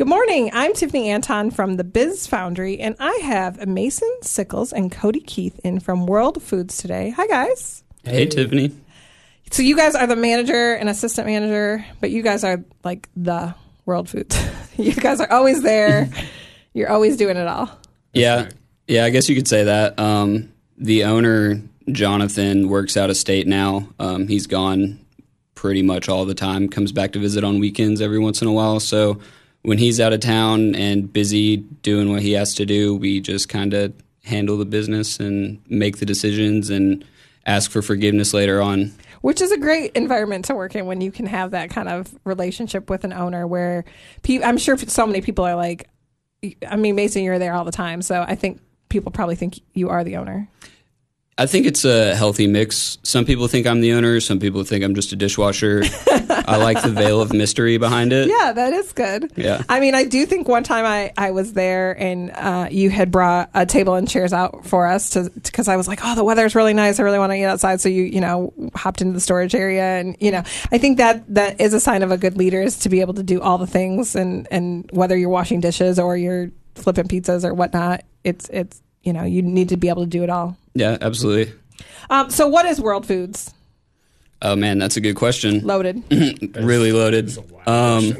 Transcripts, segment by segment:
Good morning. I'm Tiffany Anton from the Biz Foundry, and I have Mason Sickles and Cody Keith in from World Foods today. Hi, guys. Hey, Tiffany. So you guys are the manager and assistant manager, but you guys are like the World Foods. you guys are always there. You're always doing it all. Yeah, yeah. I guess you could say that. Um, the owner, Jonathan, works out of state now. Um, he's gone pretty much all the time. Comes back to visit on weekends every once in a while. So when he's out of town and busy doing what he has to do, we just kind of handle the business and make the decisions and ask for forgiveness later on. Which is a great environment to work in when you can have that kind of relationship with an owner where pe- I'm sure so many people are like, I mean, Mason, you're there all the time. So I think people probably think you are the owner. I think it's a healthy mix. Some people think I'm the owner. Some people think I'm just a dishwasher. I like the veil of mystery behind it. Yeah, that is good. Yeah. I mean, I do think one time I, I was there and uh, you had brought a table and chairs out for us to because I was like, oh, the weather is really nice. I really want to eat outside. So you you know hopped into the storage area and you know I think that that is a sign of a good leader is to be able to do all the things and and whether you're washing dishes or you're flipping pizzas or whatnot, it's it's you know you need to be able to do it all. Yeah, absolutely. Um, so what is World Foods? Oh man, that's a good question. Loaded. really loaded. Um,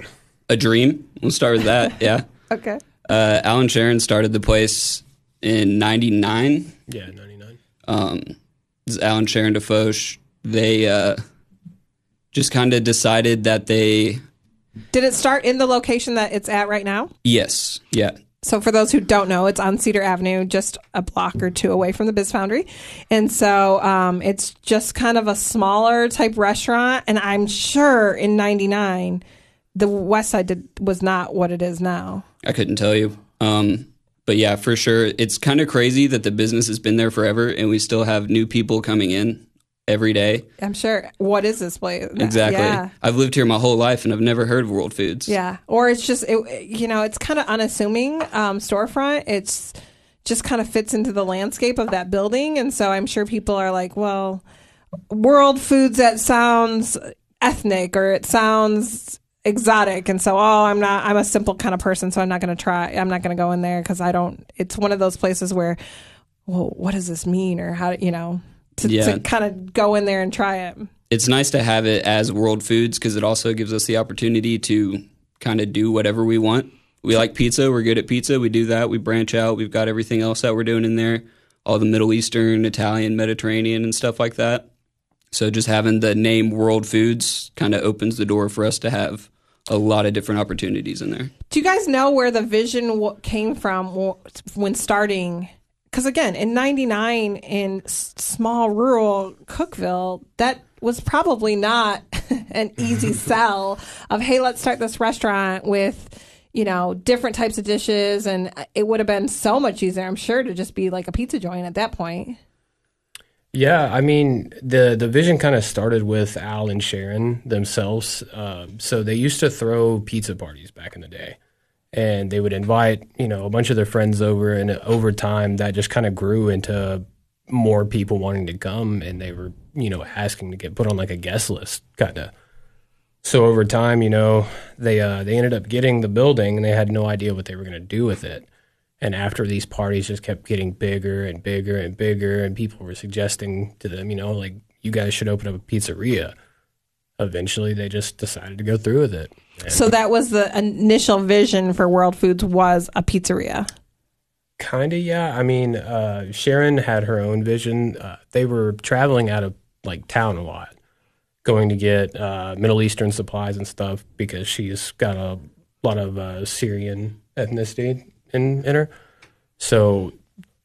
a dream. We'll start with that. Yeah. okay. Uh, Al and Sharon started the place in '99. Yeah, 99. Um, Al and Sharon DeFoche. They uh, just kind of decided that they. Did it start in the location that it's at right now? Yes. Yeah. So for those who don't know, it's on Cedar Avenue, just a block or two away from the Biz Foundry, and so um, it's just kind of a smaller type restaurant. And I'm sure in '99, the West Side did, was not what it is now. I couldn't tell you. Um, but yeah, for sure, it's kind of crazy that the business has been there forever, and we still have new people coming in every day. I'm sure. What is this place? Exactly. Yeah. I've lived here my whole life, and I've never heard of World Foods. Yeah, or it's just it, you know it's kind of unassuming um, storefront. It's just kind of fits into the landscape of that building, and so I'm sure people are like, well, World Foods that sounds ethnic or it sounds exotic, and so oh, I'm not. I'm a simple kind of person, so I'm not going to try. I'm not going to go in there because I don't. It's one of those places where, well, what does this mean, or how you know to, Yeah. to kind of go in there and try it. it's nice to have it as World Foods because it also gives us the opportunity to kind of do whatever we want. We like pizza. We're good at pizza. We do that. We branch out. We've got everything else that we're doing in there, all the Middle Eastern, Italian, Mediterranean, and stuff like that. So just having the name World Foods kind of opens the door for us to have a lot of different opportunities in there. Do you guys know where the vision came from when starting? Because again, in '99 in s- small rural Cookeville, that was probably not an easy sell. Of hey, let's start this restaurant with you know different types of dishes, and it would have been so much easier, I'm sure, to just be like a pizza joint at that point. Yeah, I mean the the vision kind of started with Al and Sharon themselves. Um, so they used to throw pizza parties back in the day, and they would invite you know a bunch of their friends over, and over time that just kind of grew into more people wanting to come, and they were you know asking to get put on like a guest list, kind of. So over time, you know, they uh, they ended up getting the building, and they had no idea what they were going to do with it. And after these parties just kept getting bigger and bigger and bigger, and people were suggesting to them, you know, like you guys should open up a pizzeria. Eventually, they just decided to go through with it. So that was the initial vision for World Foods was a pizzeria. kind of, yeah. I mean, uh, Sharon had her own vision. Uh, they were traveling out of like town a lot, going to get uh, Middle Eastern supplies and stuff because she's got a lot of uh, Syrian ethnicity in, in her. So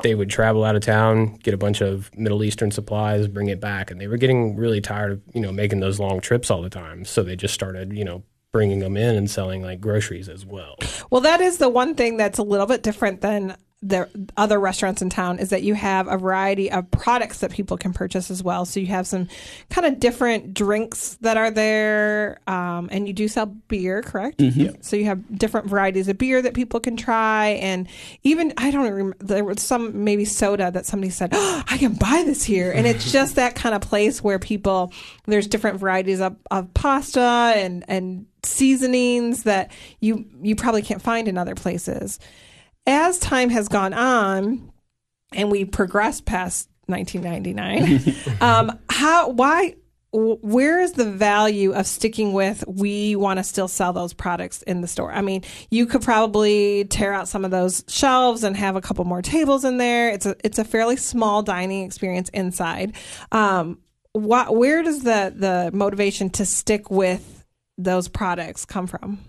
they would travel out of town, get a bunch of Middle Eastern supplies, bring it back, and they were getting really tired of you know making those long trips all the time. So they just started you know bringing them in and selling like groceries as well. Well, that is the one thing that's a little bit different than the other restaurants in town is that you have a variety of products that people can purchase as well. So you have some kind of different drinks that are there, um, and you do sell beer, correct? Mm-hmm. So you have different varieties of beer that people can try, and even I don't remember there was some maybe soda that somebody said oh, I can buy this here, and it's just that kind of place where people there's different varieties of, of pasta and and seasonings that you you probably can't find in other places. As time has gone on, and we progressed past 1999, um, how why where is the value of sticking with we want to still sell those products in the store? I mean, you could probably tear out some of those shelves and have a couple more tables in there. It's a it's a fairly small dining experience inside. Um, wh- where does the the motivation to stick with those products come from?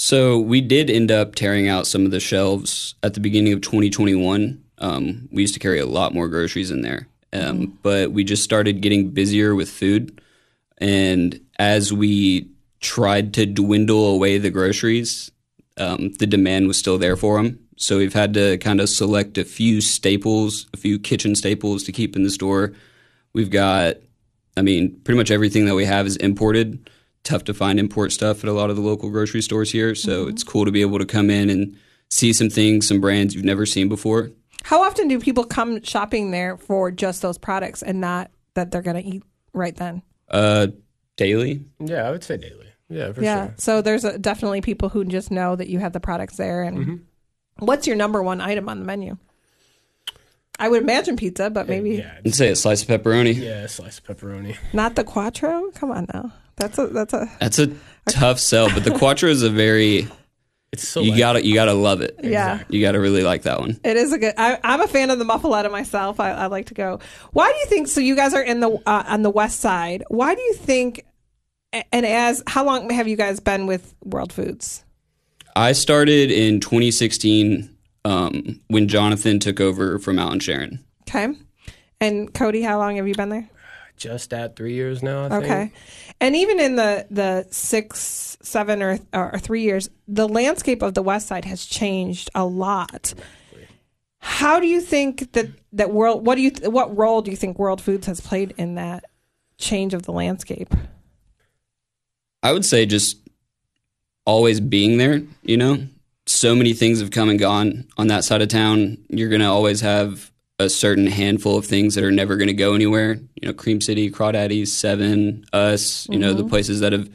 So we did end up tearing out some of the shelves at the beginning of 2021. Um, we used to carry a lot more groceries in there, um, but we just started getting busier with food. And as we tried to dwindle away the groceries, um, the demand was still there for them. So we've had to kind of select a few staples, a few kitchen staples to keep in the store. We've got, I mean, pretty much everything that we have is imported. Tough to find import stuff at a lot of the local grocery stores here. So it's cool to be able to come in and see some things, some brands you've never seen before. How often do people come shopping there for just those products and not that they're going to eat right then? Uh, daily. Yeah, I would say daily. Yeah, for yeah. sure. So there's a, definitely people who just know that you have the products there. And what's your number one item on the menu? I would imagine pizza, but maybe Yeah, I'd say a slice of pepperoni. yeah, a slice of pepperoni. not the quattro. Come on now. That's a that's a That's a tough sell, but the Quattro is a very It's so you light. gotta you gotta love it. yeah. You gotta really like that one. It is a good. I, I'm a fan of the muffaletta myself. I, I like to go. Why do you think? So you guys are in the uh, on the west side. Why do you think? And as how long have you guys been with World Foods? I started in 2016 um, when Jonathan took over from Al and Sharon. Okay. And Cody, how long have you been there? just at three years now. I Okay. think. And even in the the six, seven, or or three years, the landscape of the West Side has changed a lot. How do you think that that world? What do you? What role do you think World Foods has played in that change of the landscape? I would say just always being there, you know? So many things have come and gone on that side of town. You're going to always have a certain handful of things that are never going to go anywhere. You know, Cream City, Crawdaddy's, Seven, Us, you know, the mm-hmm. places that have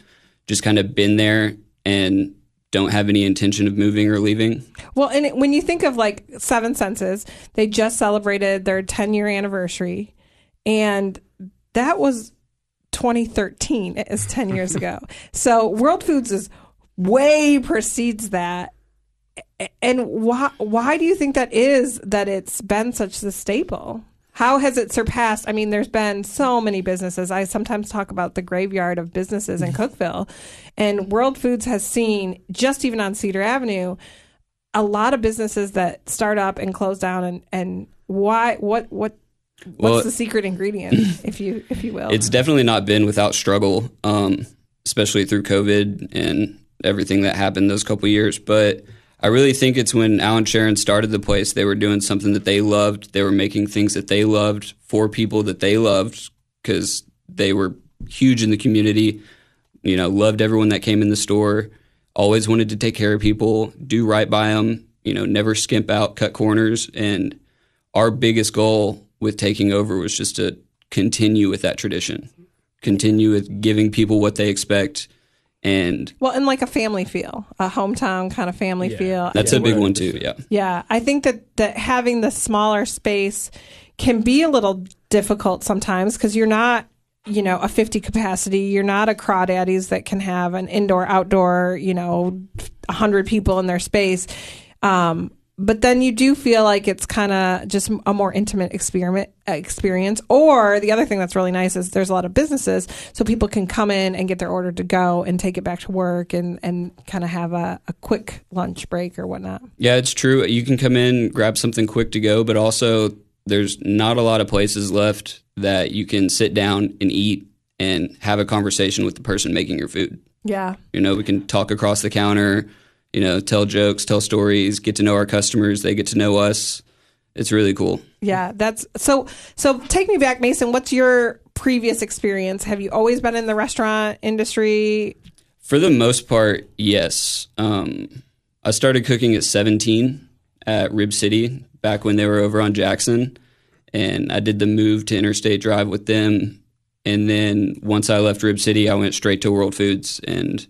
just kind of been there and don't have any intention of moving or leaving. Well, and it, when you think of like Seven Senses, they just celebrated their 10 year anniversary, and that was 2013. It is 10 years ago. So World Foods is way precedes that. And why why do you think that is that it's been such the staple? How has it surpassed? I mean, there's been so many businesses. I sometimes talk about the graveyard of businesses in Cookeville, and World Foods has seen just even on Cedar Avenue a lot of businesses that start up and close down. And and why? What what? What's Well- the secret ingredient, if you if you will? It's definitely not been without struggle, um, especially through COVID and everything that happened those couple years. But I really think it's when Al and Sharon started the place, they were doing something that they loved. They were making things that they loved for people that they loved because they were huge in the community. You know, loved everyone that came in the store. Always wanted to take care of people, do right by them. You know, never skimp out, cut corners, and our biggest goal with taking over was just to continue with that tradition, continue with giving people what they expect, and well, and like a family feel, a hometown kind of family Yeah. feel. that's a big one too. Yeah, Yeah, I think that that having the smaller space can be a little difficult sometimes because you're not, you know, a 50 capacity. You're not a Crawdaddy's that can have an indoor, outdoor, you know, 100 people in their space. Um, but then you do feel like it's kind of just a more intimate experiment experience. Or the other thing that's really nice is there's a lot of businesses, so people can come in and get their order to go and take it back to work and and kind of have a, a quick lunch break or whatnot. yeah, it's true. You can come in, grab something quick to go, but also there's not a lot of places left that you can sit down and eat and have a conversation with the person making your food. Yeah. You know, we can talk across the counter. You know, tell jokes, tell stories, get to know our customers. They get to know us. It's really cool. Yeah, that's so. So take me back, Mason. What's your previous experience? Have you always been in the restaurant industry? For the most part, yes. Um, I started cooking at 17 at Rib City back when they were over on Jackson, and I did the move to Interstate Drive with them. And then once I left Rib City, I went straight to World Foods, and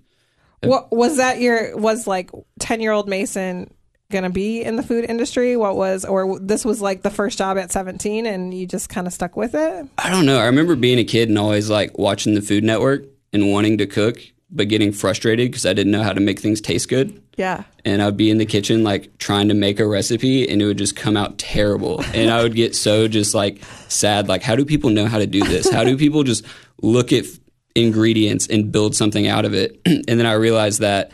What was that? Your was like ten year old Mason gonna be in the food industry? What was or this was like the first job at seventeen, and you just kind of stuck with it? I don't know. I remember being a kid and always like watching the Food Network and wanting to cook, but getting frustrated because I didn't know how to make things taste good. Yeah. and I'd be in the kitchen like trying to make a recipe and it would just come out terrible. And I would get so just like sad like how do people know how to do this? How do people just look at ingredients and build something out of it? and then I realized that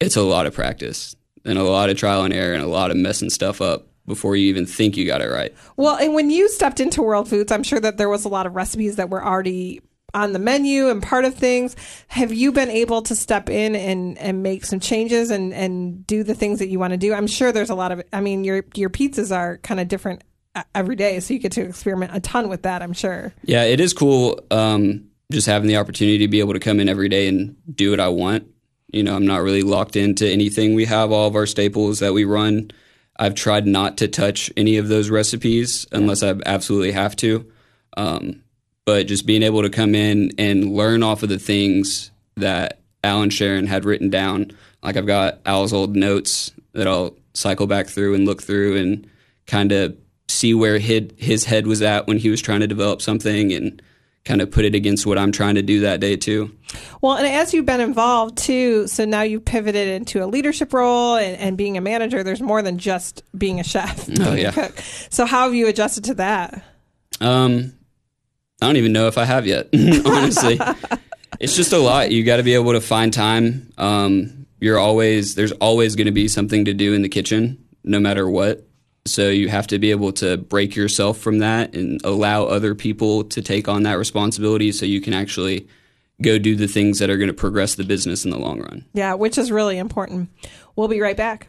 it's a lot of practice and a lot of trial and error and a lot of messing stuff up before you even think you got it right. Well, and when you stepped into World Foods, I'm sure that there was a lot of recipes that were already on the menu and part of things. Have you been able to step in and, and make some changes and, and do the things that you want to do? I'm sure there's a lot of. I mean, your your pizzas are kind of different every day, so you get to experiment a ton with that. I'm sure. Yeah, it is cool um, just having the opportunity to be able to come in every day and do what I want. You know, I'm not really locked into anything. We have all of our staples that we run. I've tried not to touch any of those recipes unless I absolutely have to. Um, but just being able to come in and learn off of the things that Al and Sharon had written down. Like I've got Al's old notes that I'll cycle back through and look through and kind of see where hid, his head was at when he was trying to develop something and kind of put it against what I'm trying to do that day too. Well, and as you've been involved too, so now you pivoted into a leadership role and, and being a manager. There's more than just being a chef, being Oh, yeah. a cook. So how have you adjusted to that? Um, I don't even know if I have yet, honestly. it's just a lot. You got to be able to find time. Um, you're always there's always going to be something to do in the kitchen, no matter what. So you have to be able to break yourself from that and allow other people to take on that responsibility, so you can actually go do the things that are going to progress the business in the long run. Yeah, which is really important. We'll be right back.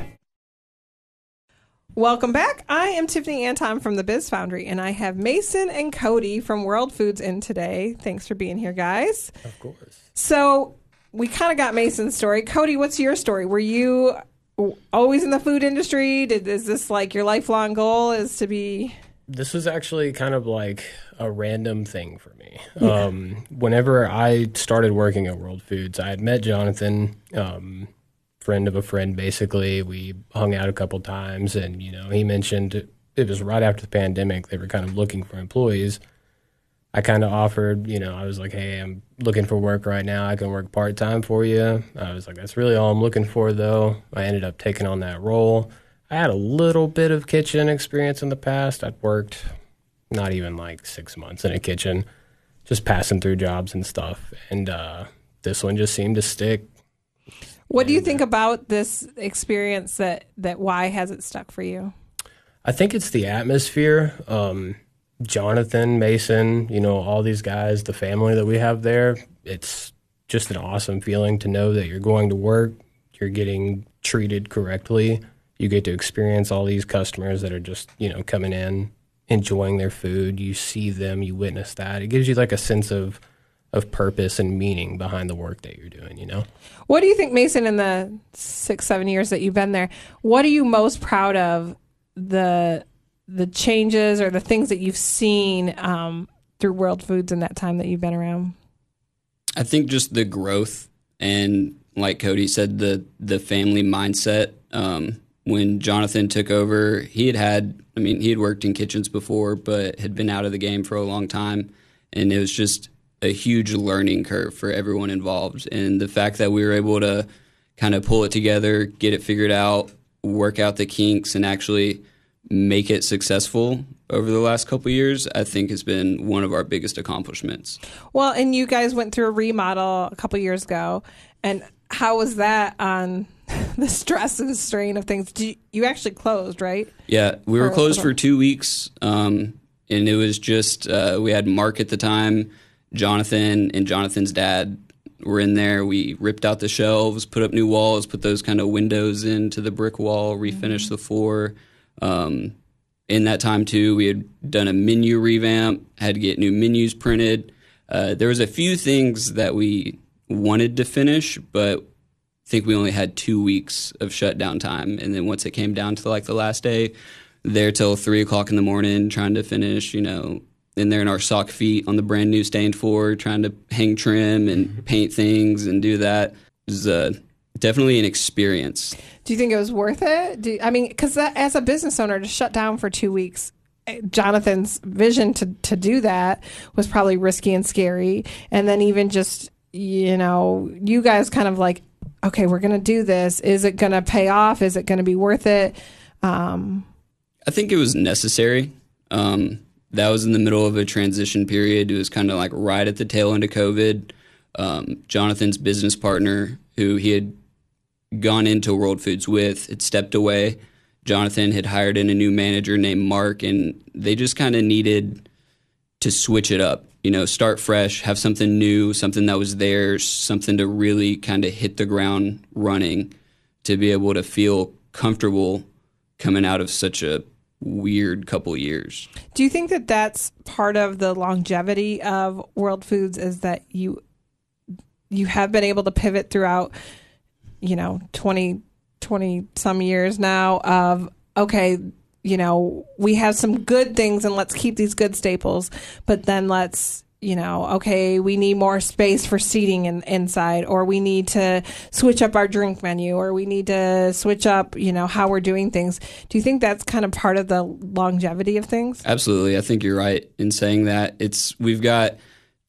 Welcome back. I am Tiffany Anton from the Biz Foundry, and I have Mason and Cody from World Foods in today. Thanks for being here, guys. Of course. So we kind of got Mason's story. Cody, what's your story? Were you always in the food industry? Did is this like your lifelong goal? Is to be This was actually kind of like a random thing for me. Um, whenever I started working at World Foods, I had met Jonathan, um, friend of a friend, basically. We hung out a couple times, and you know, he mentioned it was right after the pandemic. They were kind of looking for employees. I kind of offered, you know, I was like, hey, I'm looking for work right now. I can work part time for you. I was like, that's really all I'm looking for, though. I ended up taking on that role. I had a little bit of kitchen experience in the past. I'd worked not even like six months in a kitchen, just passing through jobs and stuff. And uh, this one just seemed to stick. What do you think about this experience that that why has it stuck for you? I think it's the atmosphere. Um, Jonathan, Mason, you know, all these guys, the family that we have there, it's just an awesome feeling to know that you're going to work, you're getting treated correctly, you get to experience all these customers that are just, you know, coming in, enjoying their food. You see them, you witness that. It gives you like a sense of of purpose and meaning behind the work that you're doing. You know. What do you think, Mason, in the six, seven years that you've been there, what are you most proud of the the changes or the things that you've seen um, through World Foods in that time that you've been around? I think just the growth and like Cody said, the the family mindset. Um, when Jonathan took over, he had had, I mean, he had worked in kitchens before, but had been out of the game for a long time. And it was just a huge learning curve for everyone involved. And the fact that we were able to kind of pull it together, get it figured out, work out the kinks, and actually make it successful over the last couple years, I think has been one of our biggest accomplishments. Well, and you guys went through a remodel a couple years ago, and how was that on the stress and strain of things? You, you, actually closed, right? Yeah, we were closed for two weeks, um, and it was just uh, we had Mark at the time, Jonathan, and Jonathan's dad were in there. We ripped out the shelves, put up new walls, put those kind of windows into the brick wall, refinished mm-hmm. the floor. Um, in that time too, we had done a menu revamp, had to get new menus printed. Uh, there was a few things that we wanted to finish, but I think we only had two weeks of shutdown time. And then once it came down to like the last day, there till three o'clock in the morning trying to finish, you know, in there in our sock feet on the brand new stained floor, trying to hang trim and mm-hmm. paint things and do that. It was uh, definitely an experience. Do you think it was worth it? Do, I mean, because as a business owner, to shut down for two weeks, eh, Jonathan's vision to, to do that was probably risky and scary. And then even just, you know, you guys kind of like, okay, we're going to do this. Is it going to pay off? Is it going to be worth it? Um, I think it was necessary. Um, that was in the middle of a transition period. It was kind of like right at the tail end of COVID. Um, Jonathan's business partner, who he had gone into World Foods with had stepped away. Jonathan had hired in a new manager named Mark, and they just kind of needed to switch it up. You know, start fresh, have something new, something that was theirs, something to really kind of hit the ground running, to be able to feel comfortable coming out of such a weird couple years. Do you think that that's part of the longevity of World Foods is that you you have been able to pivot throughout you know 20 20 some years now of okay you know we have some good things and let's keep these good staples but then let's you know okay we need more space for seating in, inside or we need to switch up our drink menu or we need to switch up you know how we're doing things do you think that's kind of part of the longevity of things absolutely i think you're right in saying that it's we've got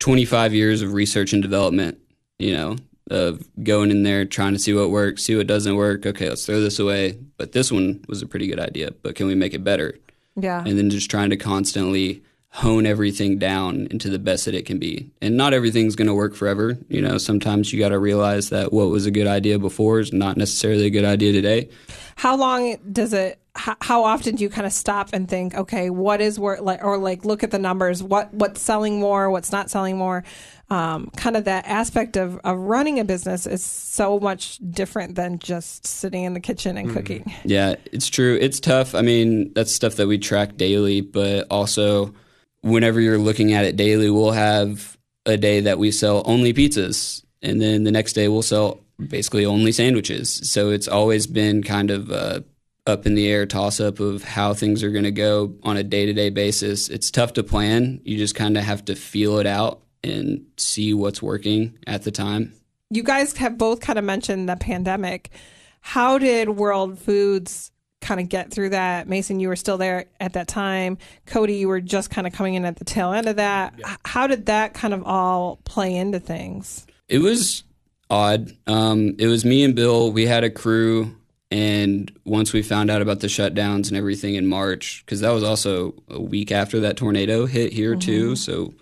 25 years of research and development you know of going in there trying to see what works, see what doesn't work. Okay, let's throw this away. But this one was a pretty good idea, but can we make it better? Yeah. And then just trying to constantly hone everything down into the best that it can be. And not everything's going to work forever. You know, sometimes you got to realize that what was a good idea before is not necessarily a good idea today. How long does it how, often do you kind of stop and think, okay, what is work like, or like look at the numbers, what what's selling more, what's not selling more? um, kind of that aspect of, of running a business is so much different than just sitting in the kitchen and mm. cooking. Yeah, it's true. It's tough. I mean, that's stuff that we track daily, but also whenever you're looking at it daily, we'll have a day that we sell only pizzas, and then the next day we'll sell basically only sandwiches. So it's always been kind of a up in the air toss up of how things are going to go on a day to day basis. It's tough to plan. You just kind of have to feel it out and see what's working at the time. You guys have both kind of mentioned the pandemic. How did World Foods kind of get through that? Mason, you were still there at that time. Cody, you were just kind of coming in at the tail end of that. Yeah. How did that kind of all play into things? It was odd. Um, it was me and Bill. We had a crew. And once we found out about the shutdowns and everything in March, because that was also a week after that tornado hit here, mm-hmm. too. So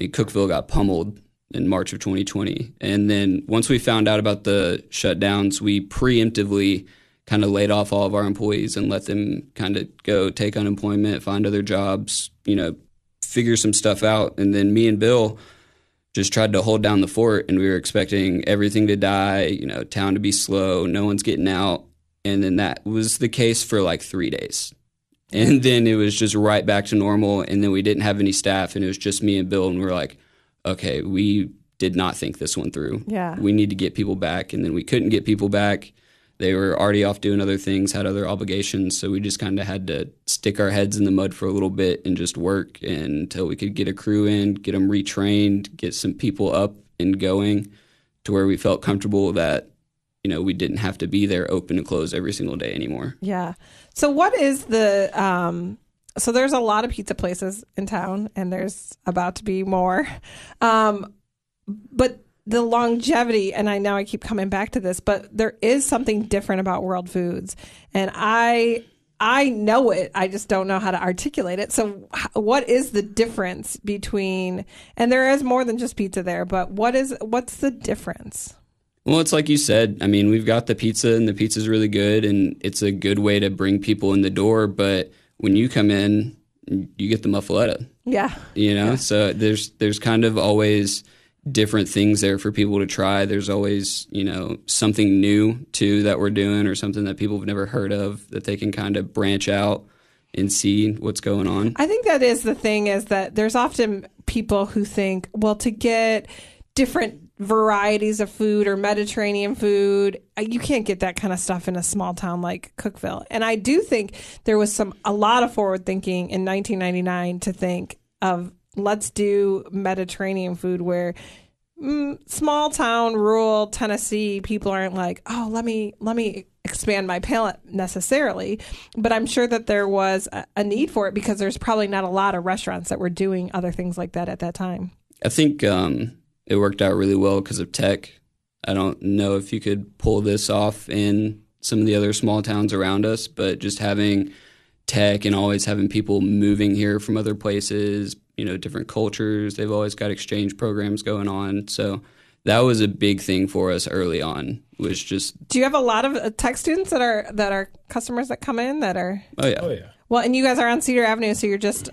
I mean, Cookeville got pummeled in March of 2020. And then once we found out about the shutdowns, we preemptively kind of laid off all of our employees and let them kind of go take unemployment, find other jobs, you know, figure some stuff out. And then me and Bill just tried to hold down the fort and we were expecting everything to die, you know, town to be slow, no one's getting out. And then that was the case for like three days. And then it was just right back to normal. And then we didn't have any staff, and it was just me and Bill. And we are like, okay, we did not think this one through. Yeah. we need to get people back, and then we couldn't get people back. They were already off doing other things, had other obligations, so we just kind of had to stick our heads in the mud for a little bit and just work until we could get a crew in, get them retrained, get some people up and going to where we felt comfortable that you know we didn't have to be there open and close every single day anymore. Yeah. So what is the um so there's a lot of pizza places in town and there's about to be more. Um but the longevity and I know I keep coming back to this, but there is something different about World Foods and I I know it. I just don't know how to articulate it. So, what is the difference between? And there is more than just pizza there, but what is what's the difference? Well, it's like you said. I mean, we've got the pizza, and the pizza's really good, and it's a good way to bring people in the door. But when you come in, you get the muffaletta. Yeah, You know, so there's there's kind of always different things there for people to try. There's always you know something new too that we're doing, or something that people have never heard of that they can kind of branch out and see what's going on. I think that is the thing is that there's often people who think, well, to get different varieties of food or Mediterranean food, uh, you can't get that kind of stuff in a small town like Cookeville. And I do think there was some a lot of forward thinking in 1999 to think of let's do Mediterranean food where mm, small town rural Tennessee people aren't like, "Oh, let me let me expand my palate necessarily, but I'm sure that there was a, a need for it because there's probably not a lot of restaurants that were doing other things like that at that time. I think um, it worked out really well because of tech. I don't know if you could pull this off in some of the other small towns around us, but just having tech and always having people moving here from other places, you know, different cultures, they've always got exchange programs going on. So that was a big thing for us early on. Was just Do you have a lot of uh, tech students that are that are customers that come in that are oh yeah, Oh yeah. well, and you guys are on Cedar Avenue, so you're just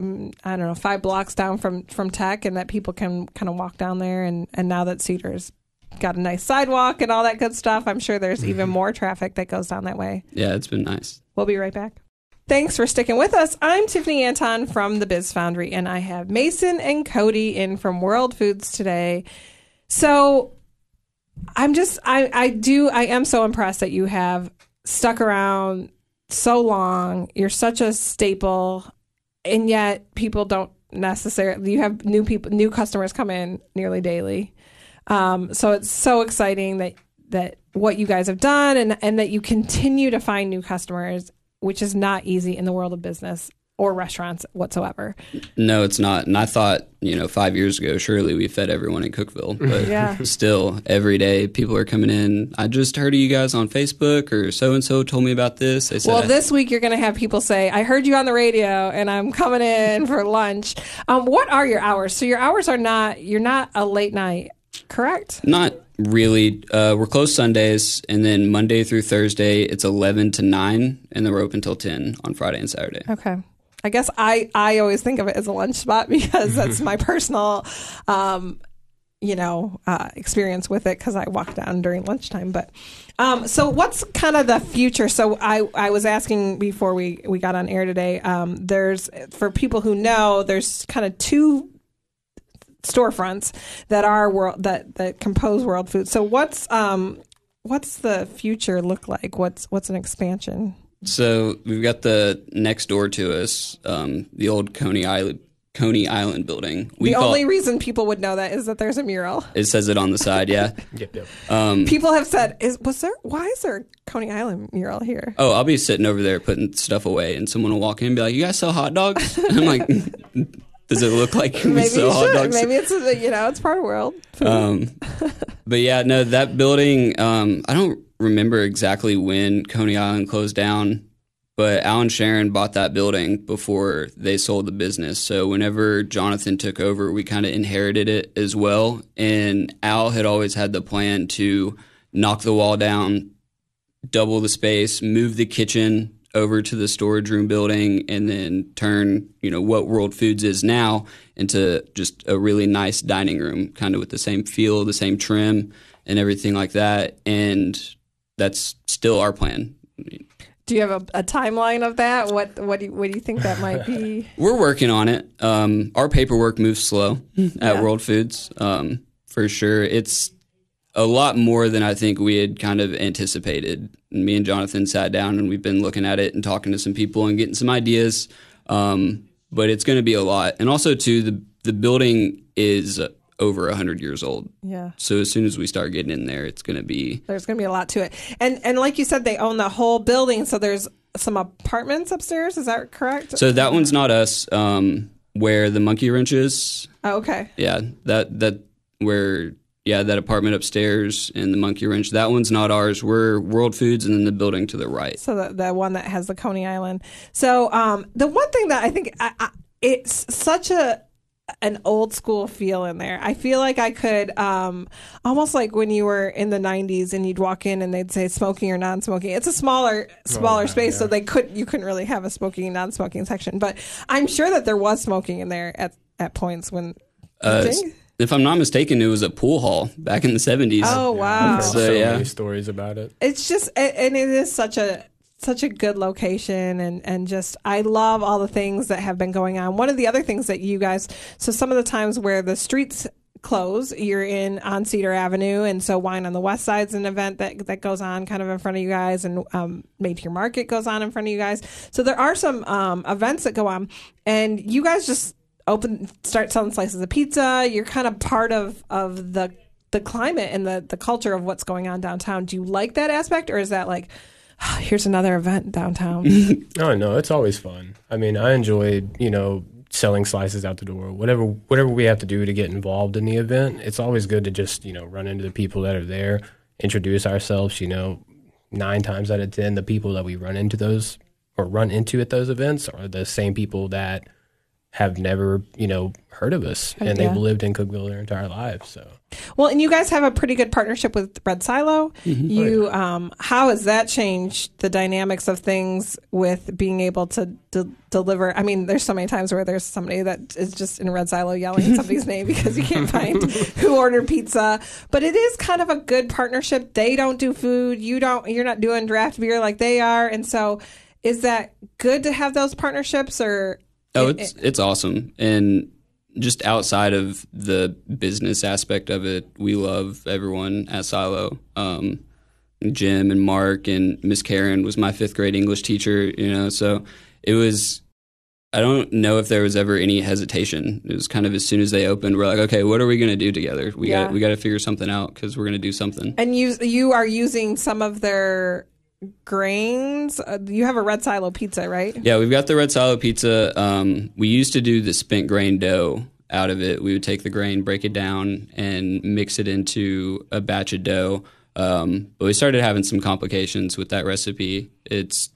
mm, I don't know five blocks down from from Tech, and that people can kind of walk down there. And and now that Cedar's got a nice sidewalk and all that good stuff, I'm sure there's even more traffic that goes down that way. yeah, it's been nice. We'll be right back. Thanks for sticking with us. I'm Tiffany Anton from the Biz Foundry, and I have Mason and Cody in from World Foods today. So I'm just, I, I do, I am so impressed that you have stuck around so long. You're such a staple, and yet people don't necessarily, you have new people, new customers come in nearly daily. Um, so it's so exciting that that what you guys have done and and that you continue to find new customers, which is not easy in the world of business or restaurants whatsoever. No, it's not. And I thought, you know, five years ago, surely we fed everyone in Cookeville. But Yeah. still, every day people are coming in. I just heard of you guys on Facebook or so and so told me about this. They said, Well, this week you're going to have people say, "I heard you on the radio, and I'm coming in for lunch." Um, what are your hours? So your hours are not you're not a late night, correct? not really. Uh, we're closed Sundays, and then Monday through Thursday, it's 11 to 9, and then we're open till 10 on Friday and Saturday. Okay. I guess I, I always think of it as a lunch spot because that's my personal, um, you know, uh, experience with it because I walk down during lunchtime. But um, so, what's kind of the future? So, I, I was asking before we, we got on air today. Um, there's for people who know, there's kind of two storefronts that are world that that compose World Food. So, what's um, what's the future look like? What's what's an expansion? So we've got the next door to us, um, the old Coney Island. Coney Island building. We the call only reason people would know that is that there's a mural. it says it on the side, yeah. Yep, yep. Um, People have said, "Is was there? Why is there a Coney Island mural here?" Oh, I'll be sitting over there putting stuff away, and someone will walk in and be like, "You guys sell hot dogs?" And I'm like, "Does it look like we sell hot dogs?" Maybe it's a, you know it's part of world. Um, but yeah, no, that building. Um, I don't remember exactly when Coney Island closed down, but Al and Sharon bought that building before they sold the business. So whenever Jonathan took over, we kind of inherited it as well. And Al had always had the plan to knock the wall down, double the space, move the kitchen over to the storage room building, and then turn you know what World Foods is now into just a really nice dining room, kind of with the same feel, the same trim, and everything like that. And that's still our plan. Do you have a, a timeline of that? What what do you, what do you think that might be? We're working on it. Um, our paperwork moves slow at Yeah. World Foods. Um, for sure. It's a lot more than I think we had kind of anticipated. Me and Jonathan sat down and we've been looking at it and talking to some people and getting some ideas. Um, but it's going to be a lot, and also too the the building is over a 100 years old. Yeah. So as soon as we start getting in there, it's going to be There's going to be a lot to it. And and like you said, they own the whole building, so there's some apartments upstairs. Is that correct? So that one's not us. Um, where the monkey wrench is, oh, okay. yeah, that that where yeah that apartment upstairs and the monkey wrench. That one's not ours. We're World Foods, and then the building to the right. So the, the one that has the Coney Island. So um, the one thing that I think I, I, it's such a an old school feel in there. I feel like I could um, almost like when you were in the 90s and you'd walk in and they'd say smoking or non-smoking. It's a smaller smaller yeah, space so they could you couldn't really have a smoking and non-smoking section, but I'm sure that there was smoking in there at at points when Uh, you s- think? If I'm not mistaken, it was a pool hall back in the 70s. Oh I've wow. So, so yeah. many stories about it. it's just a- and it is such a such a good location and and just I love all the things that have been going on. One of the other things that you guys so some of the times where the streets close, you're in on Cedar Avenue and so Wine on the West Side's an event that that goes on kind of in front of you guys and um Made Your Market goes on in front of you guys. So there are some um events that go on and you guys just open start selling slices of pizza. You're kind of part of of the the climate and the the culture of what's going on downtown. Do you like that aspect, or is that like, oh, here's another event downtown? Oh no, it's always fun. I mean, I enjoyed you know selling slices out the door. Whatever whatever we have to do to get involved in the event, it's always good to just you know run into the people that are there, introduce ourselves. You know, nine times out of ten, the people that we run into those or run into at those events are the same people that have never you know heard of us and Yeah. they've lived in Cookeville their entire lives. So well, and you guys have a pretty good partnership with Red Silo. You, um, how has that changed the dynamics of things with being able to de- deliver? I mean, there's so many times where there's somebody that is just in Red Silo yelling somebody's name because you can't find who ordered pizza. But it is kind of a good partnership. They don't do food. You don't. You're not doing draft beer like they are, and so. Is that good to have those partnerships, or Oh, it- it's it's awesome, and just outside of the business aspect of it, we love everyone at Silo. Um, Jim and Mark and Miss Karen was my fifth grade English teacher. You know, so it was. I don't know if there was ever any hesitation. It was kind of as soon as they opened, we're like, okay, what are we going to do together? We Yeah. got we got to figure something out because we're going to do something. And you you are using some of their grains. Uh, you have a red silo pizza, right? Yeah, we've got the red silo pizza. Um, we used to do the spent grain dough out of it. We would take the grain, break it down, and mix it into a batch of dough. Um, but we started having some complications with that recipe. It's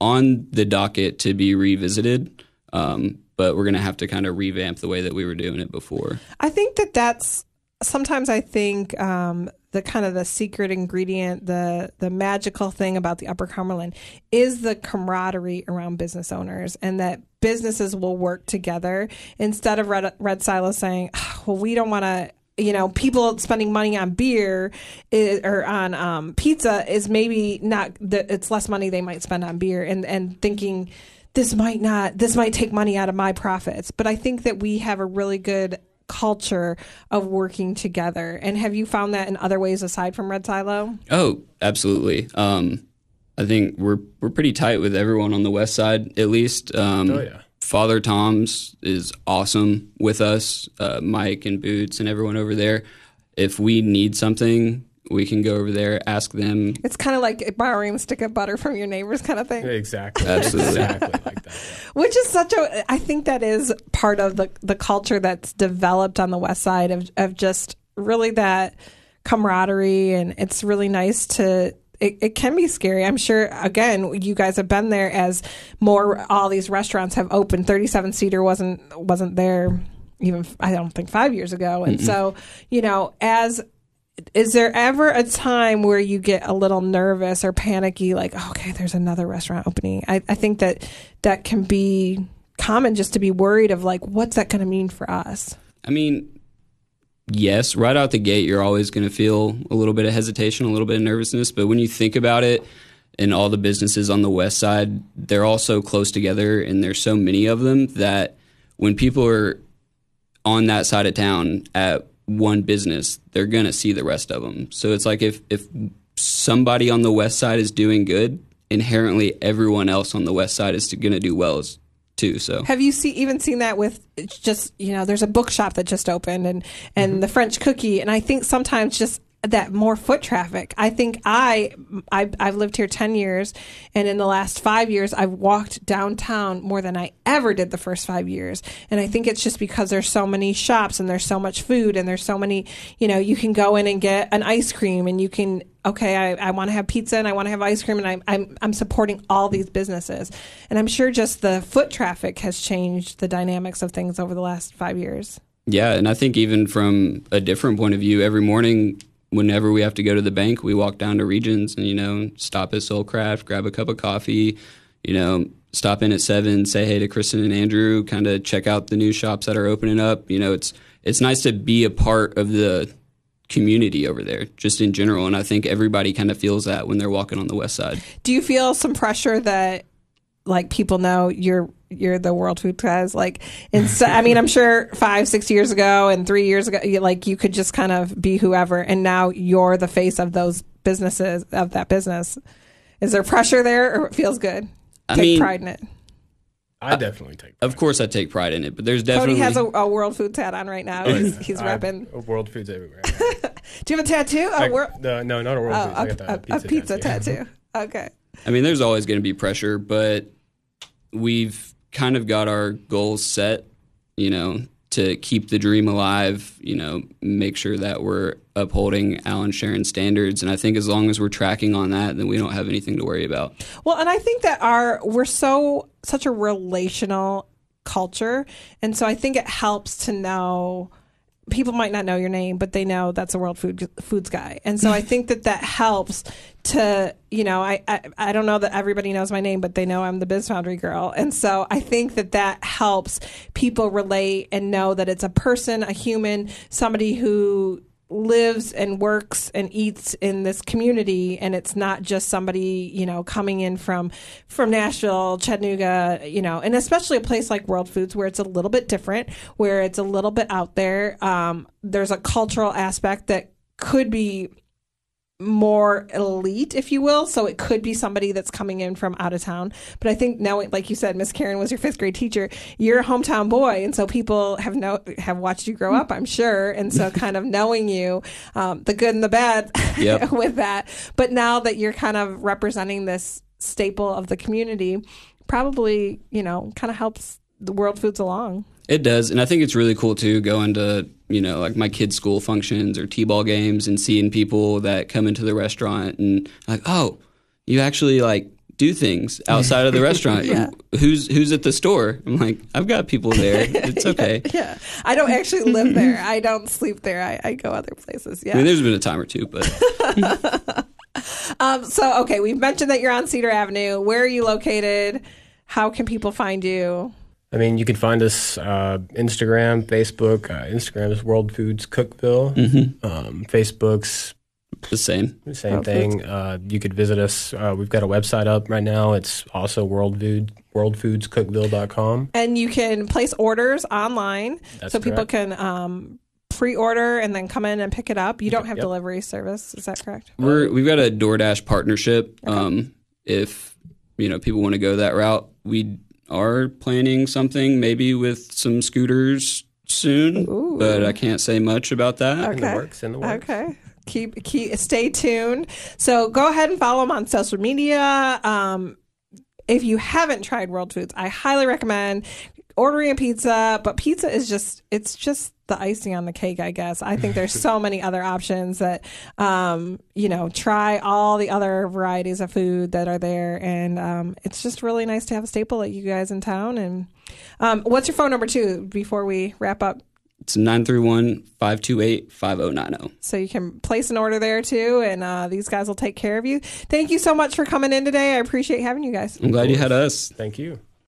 on the docket to be revisited, um, but we're going to have to kind of revamp the way that we were doing it before. I think that that's sometimes I think um, the kind of the secret ingredient, the the magical thing about the Upper Cumberland is the camaraderie around business owners, and that businesses will work together instead of Red, Red Silo saying, "Ah, "Well, we don't want to." You know, people spending money on beer i or on um, pizza is maybe not. The, it's less money they might spend on beer, and and thinking this might not. This might take money out of my profits. But I think that we have a really good culture of working together. And have you found that in other ways aside from Red Silo? Oh, absolutely. Um, I think we're we're pretty tight with everyone on the west side, at least. Um, Oh, yeah. Father Tom's is awesome with us, uh, Mike and Boots and everyone over there. If we need something, we can go over there, ask them. It's kind of like borrowing a stick of butter from your neighbors kind of thing. exactly, Absolutely. exactly like that. Which is such a I think that is part of the the culture that's developed on the west side of of just really that camaraderie and it's really nice to it, it can be scary. I'm sure again you guys have been there as more all these restaurants have opened. 37 Cedar wasn't wasn't there even I don't think 5 years ago. And so, you know, as is there ever a time where you get a little nervous or panicky like okay there's another restaurant opening i, I think that that can be common just to be worried of like what's that going to mean for us I mean, yes, right out the gate, you're always going to feel a little bit of hesitation, a little bit of nervousness. But when you think about it, and all the businesses on the west side, they're all so close together, and there's so many of them that when people are on that side of town at one business, they're gonna see the rest of them. So it's like if if somebody on the west side is doing good, inherently everyone else on the west side is gonna do well as, too. So Have you see, even seen that with just you know there's a bookshop that just opened and and mm-hmm. the French cookie and I think sometimes just that more foot traffic. I think I, I I've lived here 10 years and in the last 5 years I've walked downtown more than I ever did the first 5 years. And I think it's just because there's so many shops and there's so much food and there's so many, you know, you can go in and get an ice cream and you can okay, I, I want to have pizza and I want to have ice cream and I'm, I'm, I'm supporting all these businesses. And I'm sure just the foot traffic has changed the dynamics of things over the last five years. Yeah, and I think even from a different point of view, every morning, whenever we have to go to the bank, we walk down to Regions and you know stop at Soul Craft, grab a cup of coffee, you know stop in at seven, say hey to Kristen and Andrew, kind of check out the new shops that are opening up. You know, it's it's nice to be a part of the community over there, just in general, and I think everybody kind of feels that when they're walking on the west side. Do you feel some pressure that like people know you're you're the world food guys like and so, i mean i'm sure five six years ago and three years ago you, like you could just kind of be whoever and now you're the face of those businesses of that business is there pressure there or it feels good I take mean- pride in it I definitely take. Pride. Of course, I take pride in it, but there's definitely Cody definitely has a, a world food tat on right now oh, he's, he's repping World Foods everywhere. do you have a tattoo a, Like, wor- the- no, not a World oh, Foods. I a, got the a, a pizza, pizza tattoo. tattoo okay I mean, there's always going to be pressure, but we've kind of got our goals set, you know, to keep the dream alive, you know, make sure that we're upholding Al and Sharon standards. And I think as long as we're tracking on that, then we don't have anything to worry about. Well, and I think that our we're so such a relational culture, and so I think it helps to know people might not know your name, but they know that's a World Food Foods guy, and so I think that that helps to you know I, I I don't know that everybody knows my name, but they know I'm the Biz Foundry girl, and so I think that that helps people relate and know that it's a person, a human, somebody who lives and works and eats in this community and it's not just somebody you know coming in from from Nashville Chattanooga you know and especially a place like World Foods where it's a little bit different where it's a little bit out there. Um, there's a cultural aspect that could be more elite, if you will. So it could be somebody that's coming in from out of town. But I think now, like you said, Miss Karen was your fifth grade teacher. You're a hometown boy, and so people have know have watched you grow up. I'm sure, and so kind of knowing you, um, the good and the bad Yep. with that. But now that you're kind of representing this staple of the community, probably you know kind of helps the world foods along. It does, and I think it's really cool too going to you know like my kids' school functions or t-ball games and seeing people that come into the restaurant and like, oh, you actually like do things outside of the restaurant. Yeah. Who's who's at the store? I'm like, I've got people there. It's okay. Yeah, I don't actually live there. I don't sleep there. I, I go other places. Yeah. I mean, there's been a time or two, but Um, so, okay, we've mentioned that you're on Cedar Avenue. Where are you located? How can people find you? I mean, you can find us uh, Instagram, Facebook. Uh, Instagram is World Foods Cookeville. Mm-hmm. Um, Facebook's the same. the same World thing. Uh, you could visit us. Uh, we've got a website up right now. It's also World Food WorldFoodsCookeville.com. And you can place orders online That's so people can um, pre order and then come in and pick it up. You don't have Yep. delivery service. Is that correct? We're we've got a DoorDash partnership. Um, if you know people want to go that route, we are planning something maybe with some scooters soon, Ooh. but I can't say much about that. In the works, in the works. Okay. Keep, keep stay tuned. So go ahead and follow them on social media. Um, if you haven't tried World Foods, I highly recommend ordering a pizza. But pizza is just it's just the icing on the cake, I guess. I think there's so many other options that um, you know, try all the other varieties of food that are there and um, it's just really nice to have a staple at you guys in town and um, what's your phone number too before we wrap up? It's 931-528-5090. So you can place an order there too, and uh, these guys will take care of you. Thank you so much for coming in today. I appreciate having you guys. I'm glad you had us. Thank you.